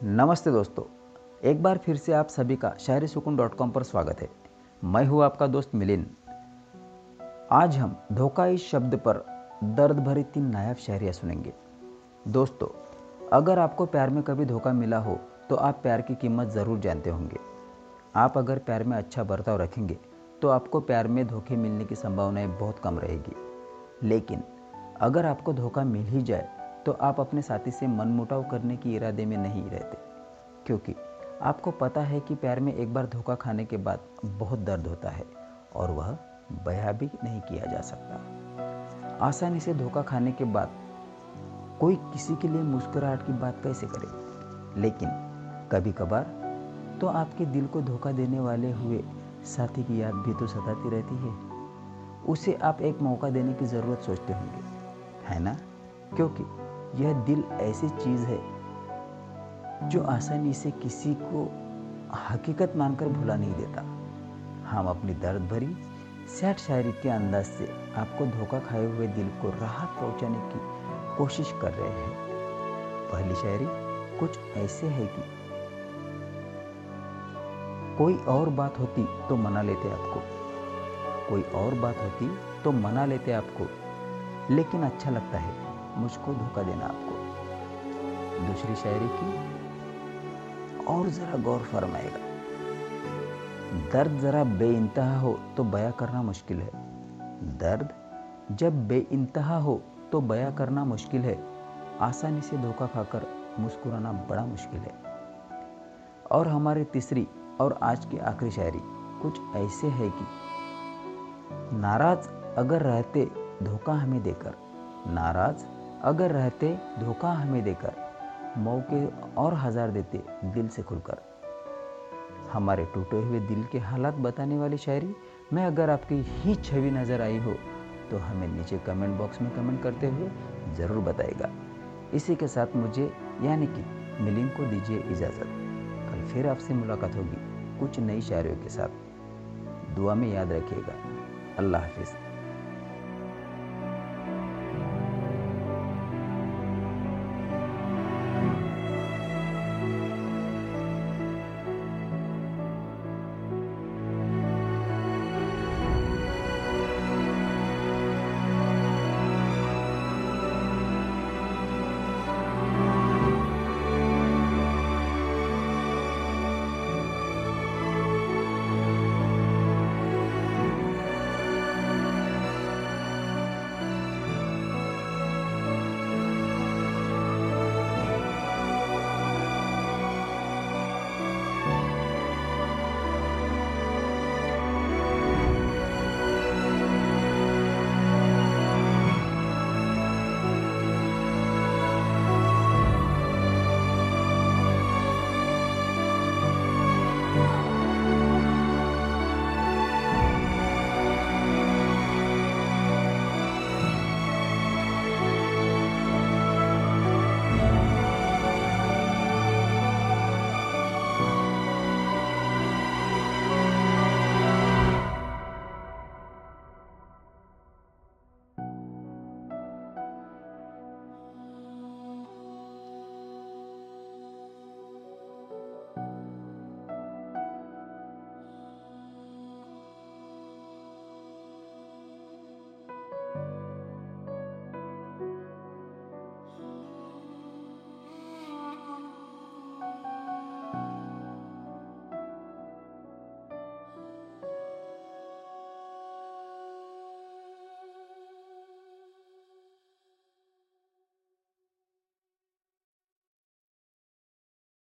नमस्ते दोस्तों, एक बार फिर से आप सभी का शायरी सुकून डॉट कॉम पर स्वागत है। मैं हूँ आपका दोस्त मिलिन आज हम धोखा इस शब्द पर दर्द भरी तीन नायाब शायरियाँ सुनेंगे। दोस्तों, अगर आपको प्यार में कभी धोखा मिला हो तो आप प्यार की कीमत ज़रूर जानते होंगे। आप अगर प्यार में अच्छा बर्ताव रखेंगे तो आपको प्यार में धोखे मिलने की संभावनाएँ बहुत कम रहेगी। लेकिन अगर आपको धोखा मिल ही जाए तो आप अपने साथी से मनमुटाव करने के इरादे में नहीं रहते। क्योंकि आपको पता है कि प्यार में एक बार धोखा खाने के बाद बहुत दर्द होता है और वह बया भी नहीं किया जा सकता। आसानी से धोखा खाने के बाद कोई किसी के लिए मुस्कुराहट की बात कैसे करे? लेकिन कभी कभार तो आपके दिल को धोखा देने वाले हुए साथी की याद भी तो सताती रहती है। उसे आप एक मौका देने की ज़रूरत सोचते होंगे, है ना? क्योंकि यह दिल ऐसी चीज़ है जो आसानी से किसी को हकीकत मानकर भुला नहीं देता। हम अपनी दर्द भरी सैट शायरी के अंदाज से आपको धोखा खाए हुए दिल को राहत पहुँचाने की कोशिश कर रहे हैं। पहली शायरी कुछ ऐसे है कि कोई और बात होती तो मना लेते आपको। कोई और बात होती तो मना लेते आपको। लेकिन अच्छा लगता है। मुझको धोखा देना आपको। दूसरी शायरी की, और ज़रा गौर फरमाएगा दर्द ज़रा बेइंतहा हो तो बया करना मुश्किल है। दर्द जब बेइंतहा हो तो बया करना मुश्किल है। आसानी से धोखा खाकर मुस्कुराना बड़ा मुश्किल है। और हमारी तीसरी और आज की आखिरी शायरी कुछ ऐसे है कि, नाराज़ अगर रहते धोखा हमें देकर। नाराज़ अगर रहते, धोखा हमें देकर, मौके और हज़ार देते दिल से खुलकर। हमारे टूटे हुए दिल के हालात बताने वाली शायरी, में अगर आपकी ही छवि नज़र आई हो तो हमें नीचे कमेंट बॉक्स में कमेंट करते हुए ज़रूर बताएगा। इसी के साथ मुझे, यानी कि मिलिंग को दीजिए इजाज़त। कल फिर आपसे मुलाकात होगी कुछ नई शायरियों के साथ। दुआ में याद रखिएगा। अल्लाह हाफिज़।